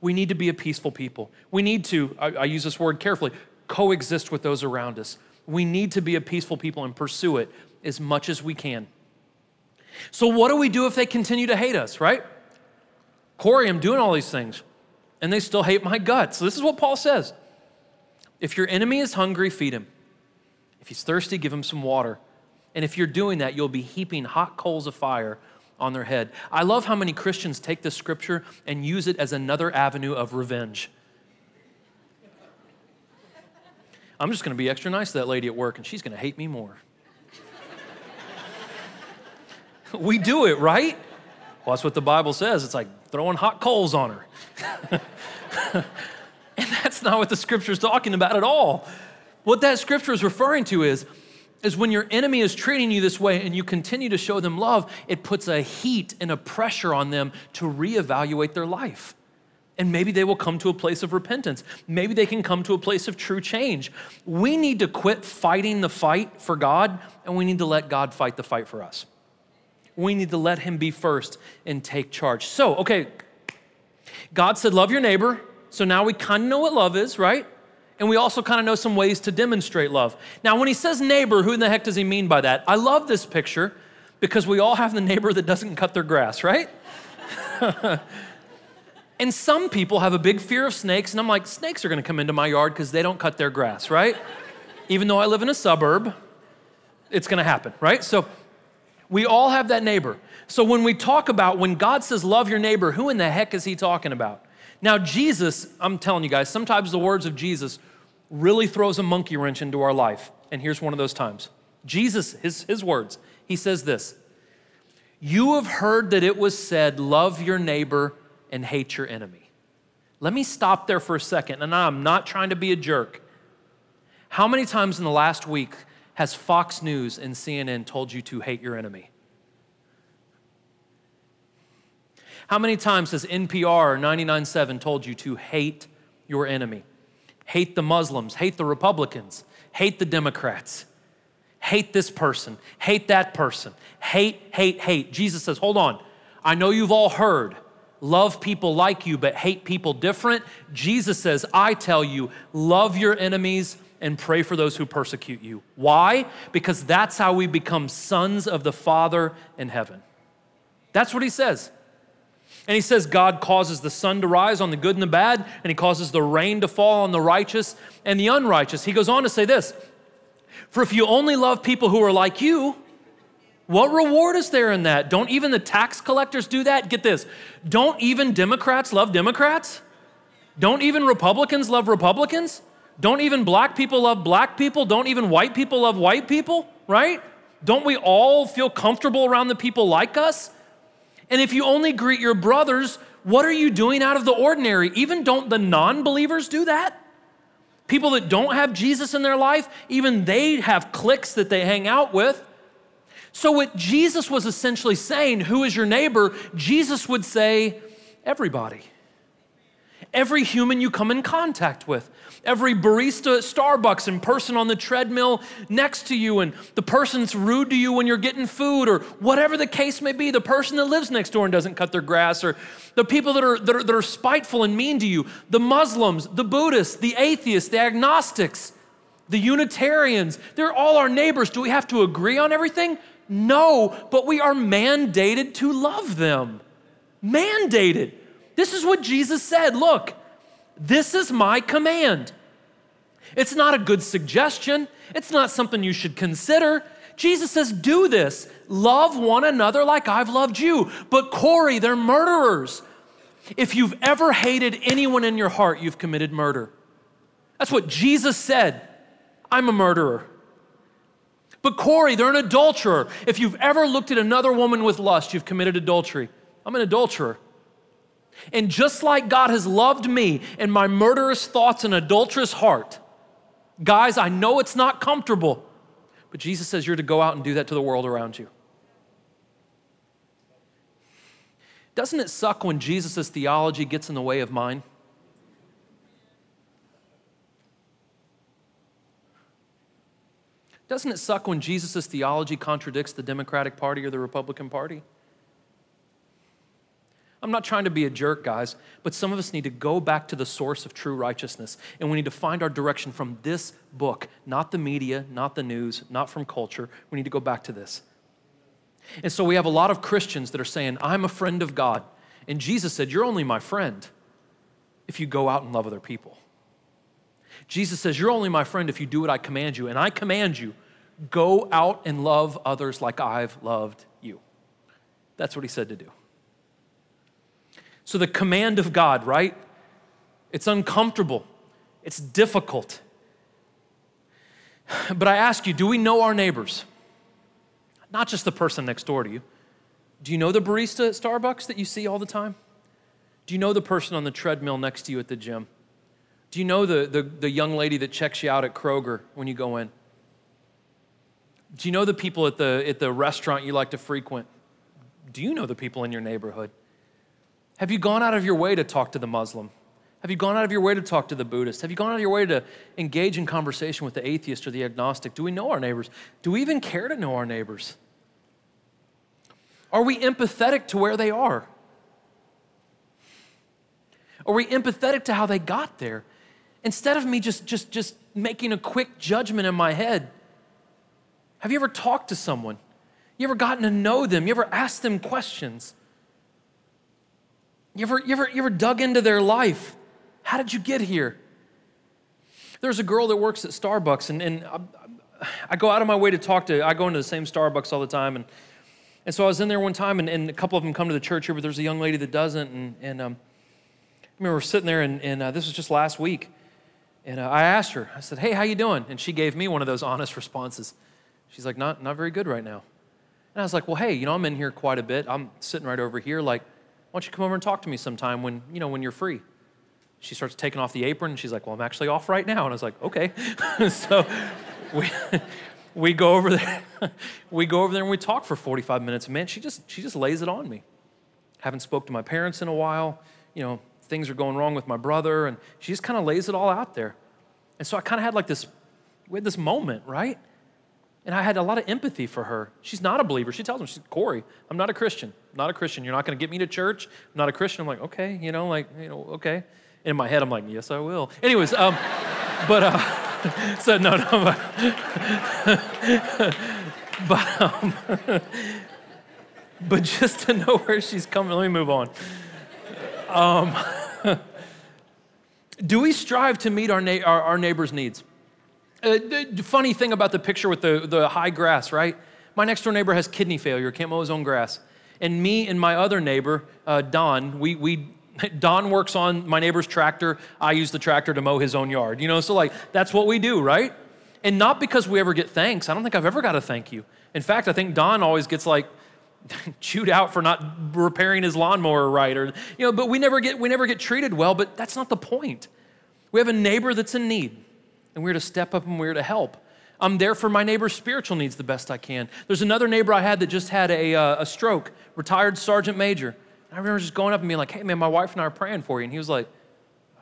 we need to be a peaceful people. We need to, I, I use this word carefully, coexist with those around us. We need to be a peaceful people and pursue it as much as we can. So, what do we do if they continue to hate us, right? Corey, I'm doing all these things, and they still hate my guts. So this is what Paul says if your enemy is hungry, feed him. If he's thirsty, give him some water. And if you're doing that, you'll be heaping hot coals of fire on their head. I love how many Christians take this scripture and use it as another avenue of revenge. I'm just going to be extra nice to that lady at work, and she's going to hate me more. we do it, right? Well, that's what the Bible says. It's like throwing hot coals on her. And that's not what the scripture is talking about at all. What that scripture is referring to is, is when your enemy is treating you this way and you continue to show them love, it puts a heat and a pressure on them to reevaluate their life. And maybe they will come to a place of repentance. Maybe they can come to a place of true change. We need to quit fighting the fight for God and we need to let God fight the fight for us. We need to let Him be first and take charge. So, okay, God said, Love your neighbor so now we kind of know what love is, right? And we also kind of know some ways to demonstrate love. Now, when he says neighbor, who in the heck does he mean by that? I love this picture because we all have the neighbor that doesn't cut their grass, right? and some people have a big fear of snakes, and I'm like, snakes are gonna come into my yard because they don't cut their grass, right? Even though I live in a suburb, it's gonna happen, right? So we all have that neighbor. So when we talk about when God says love your neighbor, who in the heck is he talking about? Now, Jesus, I'm telling you guys, sometimes the words of Jesus really throws a monkey wrench into our life. And here's one of those times. Jesus, his, his words, he says this You have heard that it was said, Love your neighbor and hate your enemy. Let me stop there for a second, and I'm not trying to be a jerk. How many times in the last week has Fox News and CNN told you to hate your enemy? How many times has NPR 99.7 told you to hate your enemy? Hate the Muslims, hate the Republicans, hate the Democrats, hate this person, hate that person, hate, hate, hate. Jesus says, hold on. I know you've all heard, love people like you but hate people different. Jesus says, I tell you, love your enemies and pray for those who persecute you. Why? Because that's how we become sons of the Father in heaven. That's what he says. And he says, God causes the sun to rise on the good and the bad, and he causes the rain to fall on the righteous and the unrighteous. He goes on to say this For if you only love people who are like you, what reward is there in that? Don't even the tax collectors do that? Get this. Don't even Democrats love Democrats? Don't even Republicans love Republicans? Don't even black people love black people? Don't even white people love white people, right? Don't we all feel comfortable around the people like us? And if you only greet your brothers, what are you doing out of the ordinary? Even don't the non believers do that? People that don't have Jesus in their life, even they have cliques that they hang out with. So, what Jesus was essentially saying, who is your neighbor? Jesus would say, everybody. Every human you come in contact with every barista at Starbucks and person on the treadmill next to you and the person that's rude to you when you're getting food or whatever the case may be, the person that lives next door and doesn't cut their grass or the people that are, that are, that are spiteful and mean to you, the Muslims, the Buddhists, the atheists, the agnostics, the Unitarians, they're all our neighbors. Do we have to agree on everything? No, but we are mandated to love them. Mandated. This is what Jesus said. Look, this is my command. It's not a good suggestion, it's not something you should consider. Jesus says, Do this. Love one another like I've loved you. But Corey, they're murderers. If you've ever hated anyone in your heart, you've committed murder. That's what Jesus said. I'm a murderer. But Corey, they're an adulterer. If you've ever looked at another woman with lust, you've committed adultery. I'm an adulterer. And just like God has loved me and my murderous thoughts and adulterous heart, guys, I know it's not comfortable, but Jesus says you're to go out and do that to the world around you. Doesn't it suck when Jesus' theology gets in the way of mine? Doesn't it suck when Jesus' theology contradicts the Democratic Party or the Republican Party? I'm not trying to be a jerk, guys, but some of us need to go back to the source of true righteousness. And we need to find our direction from this book, not the media, not the news, not from culture. We need to go back to this. And so we have a lot of Christians that are saying, I'm a friend of God. And Jesus said, You're only my friend if you go out and love other people. Jesus says, You're only my friend if you do what I command you. And I command you, go out and love others like I've loved you. That's what he said to do. So, the command of God, right? It's uncomfortable, it's difficult. But I ask you, do we know our neighbors? Not just the person next door to you. Do you know the barista at Starbucks that you see all the time? Do you know the person on the treadmill next to you at the gym? Do you know the, the, the young lady that checks you out at Kroger when you go in? Do you know the people at the, at the restaurant you like to frequent? Do you know the people in your neighborhood? Have you gone out of your way to talk to the Muslim? Have you gone out of your way to talk to the Buddhist? Have you gone out of your way to engage in conversation with the atheist or the agnostic? Do we know our neighbors? Do we even care to know our neighbors? Are we empathetic to where they are? Are we empathetic to how they got there? Instead of me just, just, just making a quick judgment in my head, have you ever talked to someone? You ever gotten to know them? You ever asked them questions? You ever, you, ever, you ever dug into their life? How did you get here? There's a girl that works at Starbucks, and, and I, I, go out of my way to talk to, I go into the same Starbucks all the time. And, and so I was in there one time, and, and a couple of them come to the church here, but there's a young lady that doesn't. And, and um, I remember sitting there, and, and uh, this was just last week. And uh, I asked her, I said, hey, how you doing? And she gave me one of those honest responses. She's like, not, not very good right now. And I was like, well, hey, you know, I'm in here quite a bit. I'm sitting right over here. Like, why don't you come over and talk to me sometime when, you know, when you're free? She starts taking off the apron and she's like, Well, I'm actually off right now. And I was like, Okay. so we, we go over there. we go over there and we talk for 45 minutes. Man, she just she just lays it on me. Haven't spoke to my parents in a while. You know, things are going wrong with my brother, and she just kind of lays it all out there. And so I kind of had like this, we had this moment, right? And I had a lot of empathy for her. She's not a believer. She tells me, she's Corey, I'm not a Christian. I'm not a Christian. You're not going to get me to church. I'm not a Christian. I'm like, okay, you know, like, you know, okay. In my head, I'm like, yes, I will. Anyways, um, but, uh, so no, no, but, but, um, but just to know where she's coming, let me move on. Um, do we strive to meet our, na- our, our neighbor's needs? Uh, the funny thing about the picture with the, the high grass, right? My next door neighbor has kidney failure, can't mow his own grass. And me and my other neighbor, uh, Don, we, we, Don works on my neighbor's tractor. I use the tractor to mow his own yard. You know, so like that's what we do, right? And not because we ever get thanks. I don't think I've ever got a thank you. In fact, I think Don always gets like chewed out for not repairing his lawnmower right or you know but we never get we never get treated well but that's not the point we have a neighbor that's in need and we're to step up and we're to help. I'm there for my neighbor's spiritual needs the best i can. There's another neighbor i had that just had a, uh, a stroke retired sergeant major. And i remember just going up and being like hey man my wife and i are praying for you. And he was like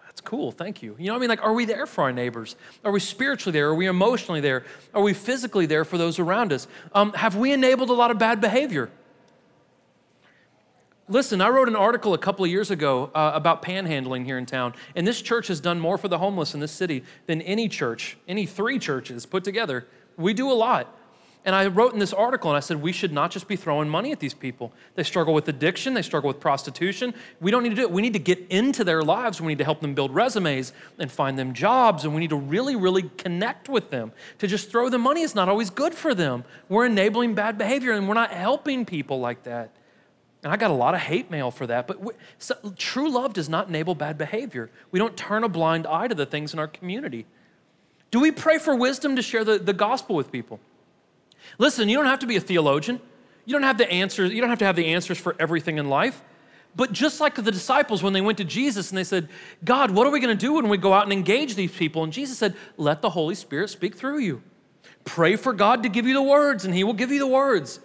that's cool thank you. You know what i mean? Like are we there for our neighbors? Are we spiritually there? Are we emotionally there? Are we physically there for those around us? Um, have we enabled a lot of bad behavior Listen, I wrote an article a couple of years ago uh, about panhandling here in town, and this church has done more for the homeless in this city than any church, any three churches put together. We do a lot. And I wrote in this article and I said, we should not just be throwing money at these people. They struggle with addiction, they struggle with prostitution. We don't need to do it. We need to get into their lives. We need to help them build resumes and find them jobs. And we need to really, really connect with them. To just throw the money is not always good for them. We're enabling bad behavior and we're not helping people like that. And I got a lot of hate mail for that. But we, so, true love does not enable bad behavior. We don't turn a blind eye to the things in our community. Do we pray for wisdom to share the, the gospel with people? Listen, you don't have to be a theologian. You don't have the answers, you don't have to have the answers for everything in life. But just like the disciples when they went to Jesus and they said, God, what are we going to do when we go out and engage these people? And Jesus said, Let the Holy Spirit speak through you. Pray for God to give you the words, and He will give you the words.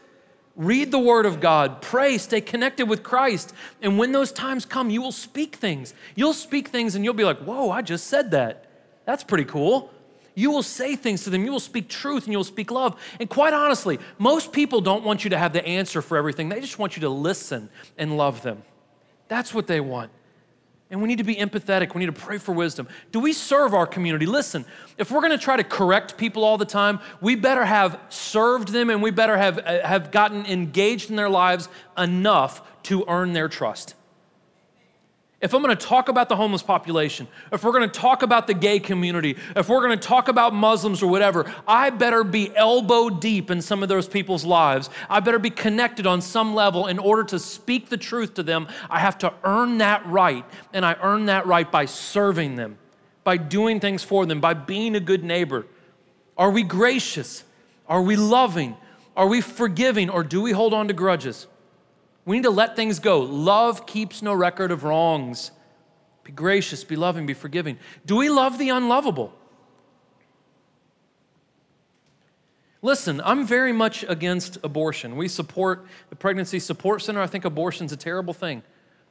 Read the Word of God, pray, stay connected with Christ. And when those times come, you will speak things. You'll speak things and you'll be like, whoa, I just said that. That's pretty cool. You will say things to them. You will speak truth and you will speak love. And quite honestly, most people don't want you to have the answer for everything. They just want you to listen and love them. That's what they want. And we need to be empathetic. We need to pray for wisdom. Do we serve our community? Listen, if we're going to try to correct people all the time, we better have served them and we better have, uh, have gotten engaged in their lives enough to earn their trust if I'm going to talk about the homeless population, if we're going to talk about the gay community, if we're going to talk about Muslims or whatever, I better be elbow deep in some of those people's lives. I better be connected on some level in order to speak the truth to them. I have to earn that right, and I earn that right by serving them, by doing things for them, by being a good neighbor. Are we gracious? Are we loving? Are we forgiving, or do we hold on to grudges? We need to let things go. Love keeps no record of wrongs. Be gracious, be loving, be forgiving. Do we love the unlovable? Listen, I'm very much against abortion. We support the Pregnancy Support Center. I think abortion's a terrible thing.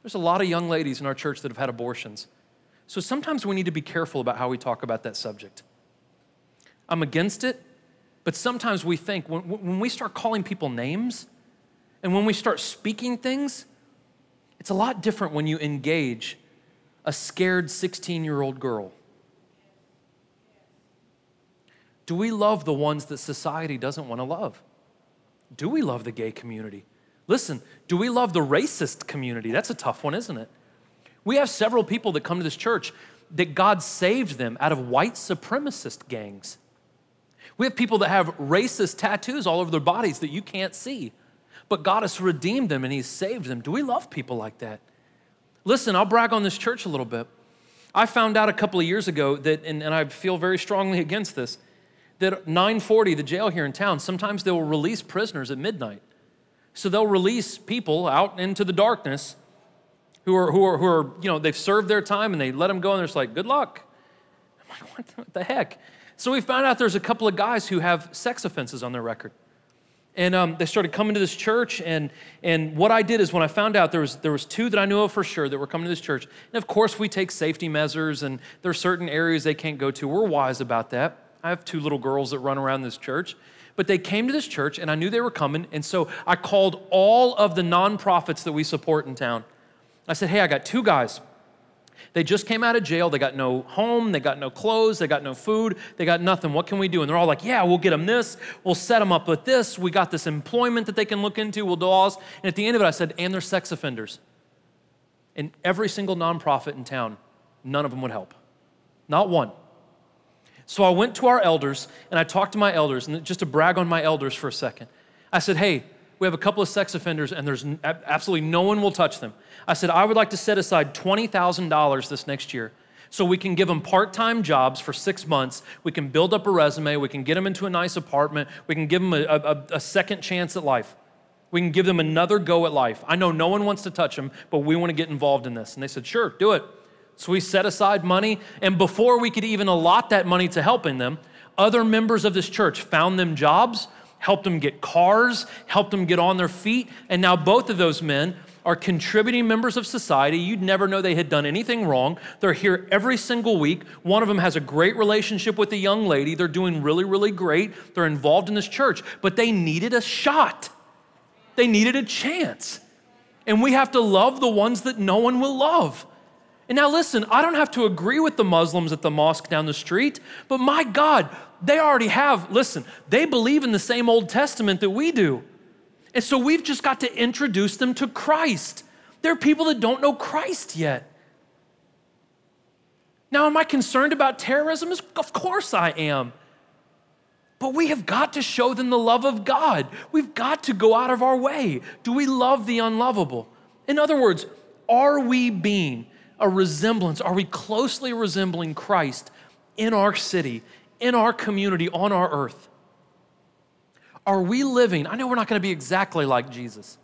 There's a lot of young ladies in our church that have had abortions. So sometimes we need to be careful about how we talk about that subject. I'm against it, but sometimes we think when, when we start calling people names, and when we start speaking things, it's a lot different when you engage a scared 16 year old girl. Do we love the ones that society doesn't want to love? Do we love the gay community? Listen, do we love the racist community? That's a tough one, isn't it? We have several people that come to this church that God saved them out of white supremacist gangs. We have people that have racist tattoos all over their bodies that you can't see but God has redeemed them and He's saved them. Do we love people like that? Listen, I'll brag on this church a little bit. I found out a couple of years ago that, and, and I feel very strongly against this, that 940, the jail here in town, sometimes they will release prisoners at midnight. So they'll release people out into the darkness who are, who are, who are you know, they've served their time and they let them go and they're just like, good luck. I'm like, what the heck? So we found out there's a couple of guys who have sex offenses on their record. And um, they started coming to this church. And, and what I did is when I found out there was, there was two that I knew of for sure that were coming to this church. And of course, we take safety measures, and there are certain areas they can't go to. We're wise about that. I have two little girls that run around this church. But they came to this church and I knew they were coming. And so I called all of the nonprofits that we support in town. I said, hey, I got two guys. They just came out of jail. They got no home. They got no clothes. They got no food. They got nothing. What can we do? And they're all like, yeah, we'll get them this. We'll set them up with this. We got this employment that they can look into. We'll do all this. And at the end of it, I said, and they're sex offenders. And every single nonprofit in town, none of them would help. Not one. So I went to our elders and I talked to my elders, and just to brag on my elders for a second, I said, hey, we have a couple of sex offenders and there's absolutely no one will touch them. I said, I would like to set aside $20,000 this next year so we can give them part time jobs for six months. We can build up a resume. We can get them into a nice apartment. We can give them a, a, a, second chance at life. We can give them another go at life. I know no one wants to touch them, but we want to get involved in this. And they said, Sure, do it. So we set aside money, and before we could even allot that money to helping them, other members of this church found them jobs, helped them get cars, helped them get on their feet, and now both of those men are contributing members of society. You'd never know they had done anything wrong. They're here every single week. One of them has a great relationship with a young lady. They're doing really, really great. They're involved in this church, but they needed a shot. They needed a chance. And we have to love the ones that no one will love. And now listen, I don't have to agree with the Muslims at the mosque down the street, but my God, they already have, listen, they believe in the same Old Testament that we do. And so we've just got to introduce them to Christ. There are people that don't know Christ yet. Now, am I concerned about terrorism? Of course I am. But we have got to show them the love of God. We've got to go out of our way. Do we love the unlovable? In other words, are we being a resemblance? Are we closely resembling Christ in our city, in our community, on our earth? Are we living? I know we're not going to be exactly like Jesus,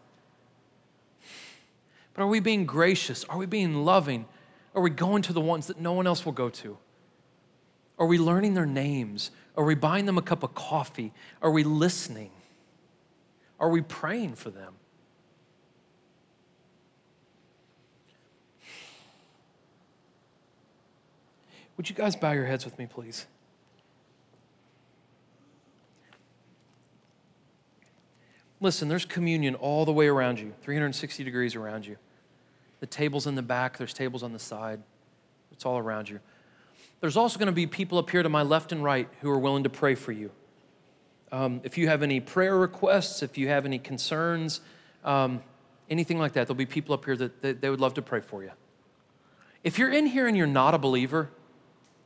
but are we being gracious? Are we being loving? Are we going to the ones that no one else will go to? Are we learning their names? Are we buying them a cup of coffee? Are we listening? Are we praying for them? Would you guys bow your heads with me, please? Listen, there's communion all the way around you, 360 degrees around you. The table's in the back, there's tables on the side. It's all around you. There's also going to be people up here to my left and right who are willing to pray for you. Um, if you have any prayer requests, if you have any concerns, um, anything like that, there'll be people up here that, that they would love to pray for you. If you're in here and you're not a believer,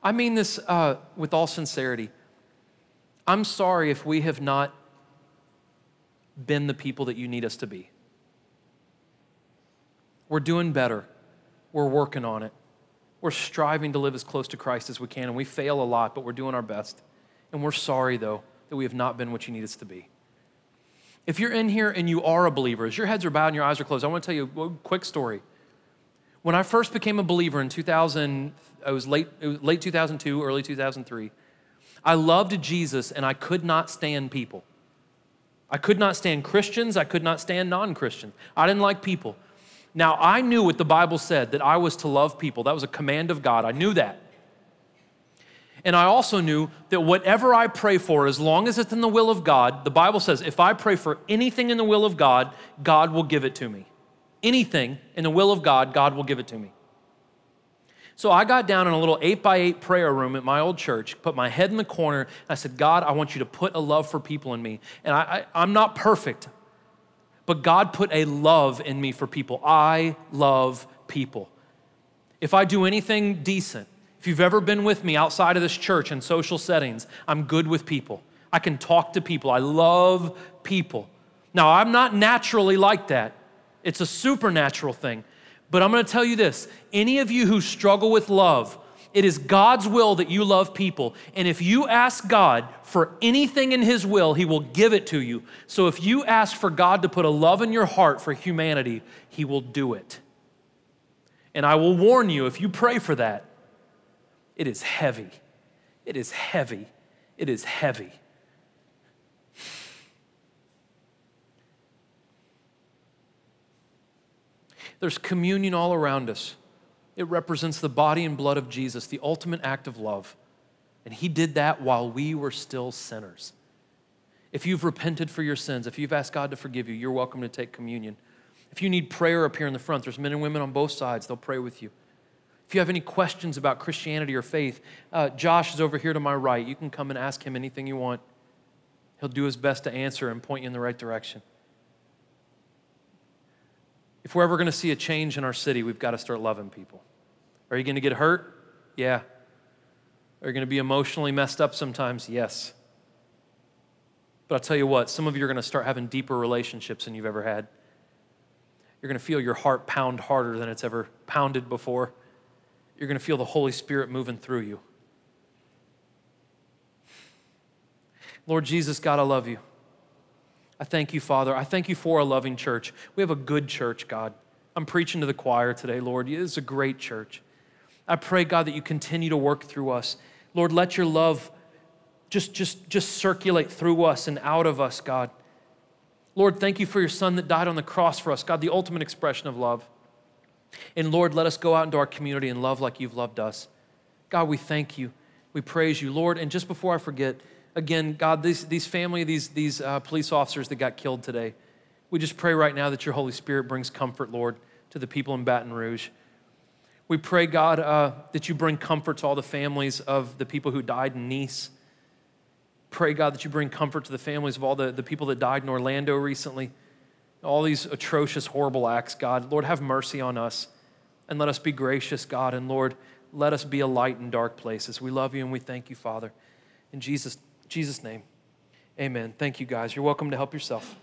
I mean this uh, with all sincerity. I'm sorry if we have not been the people that you need us to be. We're doing better. We're working on it. We're striving to live as close to Christ as we can, and we fail a lot, but we're doing our best. And we're sorry, though, that we have not been what you need us to be. If you're in here and you are a believer, as your heads are bowed and your eyes are closed, I want to tell you a quick story. When I first became a believer in 2000, it was late, was late 2002, early 2003. I loved Jesus and I could not stand people. I could not stand Christians. I could not stand non Christians. I didn't like people. Now, I knew what the Bible said that I was to love people. That was a command of God. I knew that. And I also knew that whatever I pray for, as long as it's in the will of God, the Bible says if I pray for anything in the will of God, God will give it to me. Anything in the will of God, God will give it to me. So I got down in a little eight by eight prayer room at my old church, put my head in the corner, and I said, God, I want you to put a love for people in me. And I, I, I'm not perfect, but God put a love in me for people. I love people. If I do anything decent, if you've ever been with me outside of this church in social settings, I'm good with people. I can talk to people. I love people. Now, I'm not naturally like that, it's a supernatural thing. But I'm going to tell you this any of you who struggle with love, it is God's will that you love people. And if you ask God for anything in His will, He will give it to you. So if you ask for God to put a love in your heart for humanity, He will do it. And I will warn you if you pray for that, it is heavy. It is heavy. It is heavy. There's communion all around us. It represents the body and blood of Jesus, the ultimate act of love. And he did that while we were still sinners. If you've repented for your sins, if you've asked God to forgive you, you're welcome to take communion. If you need prayer up here in the front, there's men and women on both sides, they'll pray with you. If you have any questions about Christianity or faith, uh, Josh is over here to my right. You can come and ask him anything you want. He'll do his best to answer and point you in the right direction. If we're ever going to see a change in our city, we've got to start loving people. Are you going to get hurt? Yeah. Are you going to be emotionally messed up sometimes? Yes. But I'll tell you what, some of you are going to start having deeper relationships than you've ever had. You're going to feel your heart pound harder than it's ever pounded before you're going to feel the Holy Spirit moving through you. Lord Jesus, God, I love you. I thank you, Father. I thank you for a loving church. We have a good church, God. I'm preaching to the choir today, Lord. It is a great church. I pray, God, that you continue to work through us. Lord, let your love just, just, just circulate through us and out of us, God. Lord, thank you for your son that died on the cross for us, God, the ultimate expression of love. And Lord, let us go out into our community and love like you've loved us. God, we thank you. We praise you, Lord. And just before I forget, again, God, these, these family, these, these uh, police officers that got killed today, we just pray right now that your Holy Spirit brings comfort, Lord, to the people in Baton Rouge. We pray, God, uh, that you bring comfort to all the families of the people who died in Nice. Pray, God, that you bring comfort to the families of all the, the people that died in Orlando recently all these atrocious, horrible acts, God. Lord, have mercy on us and let us be gracious, God. And Lord, let us be a light in dark places. We love you and we thank you, Father. In Jesus, Jesus' name, amen. Thank you, guys. You're welcome to help yourself.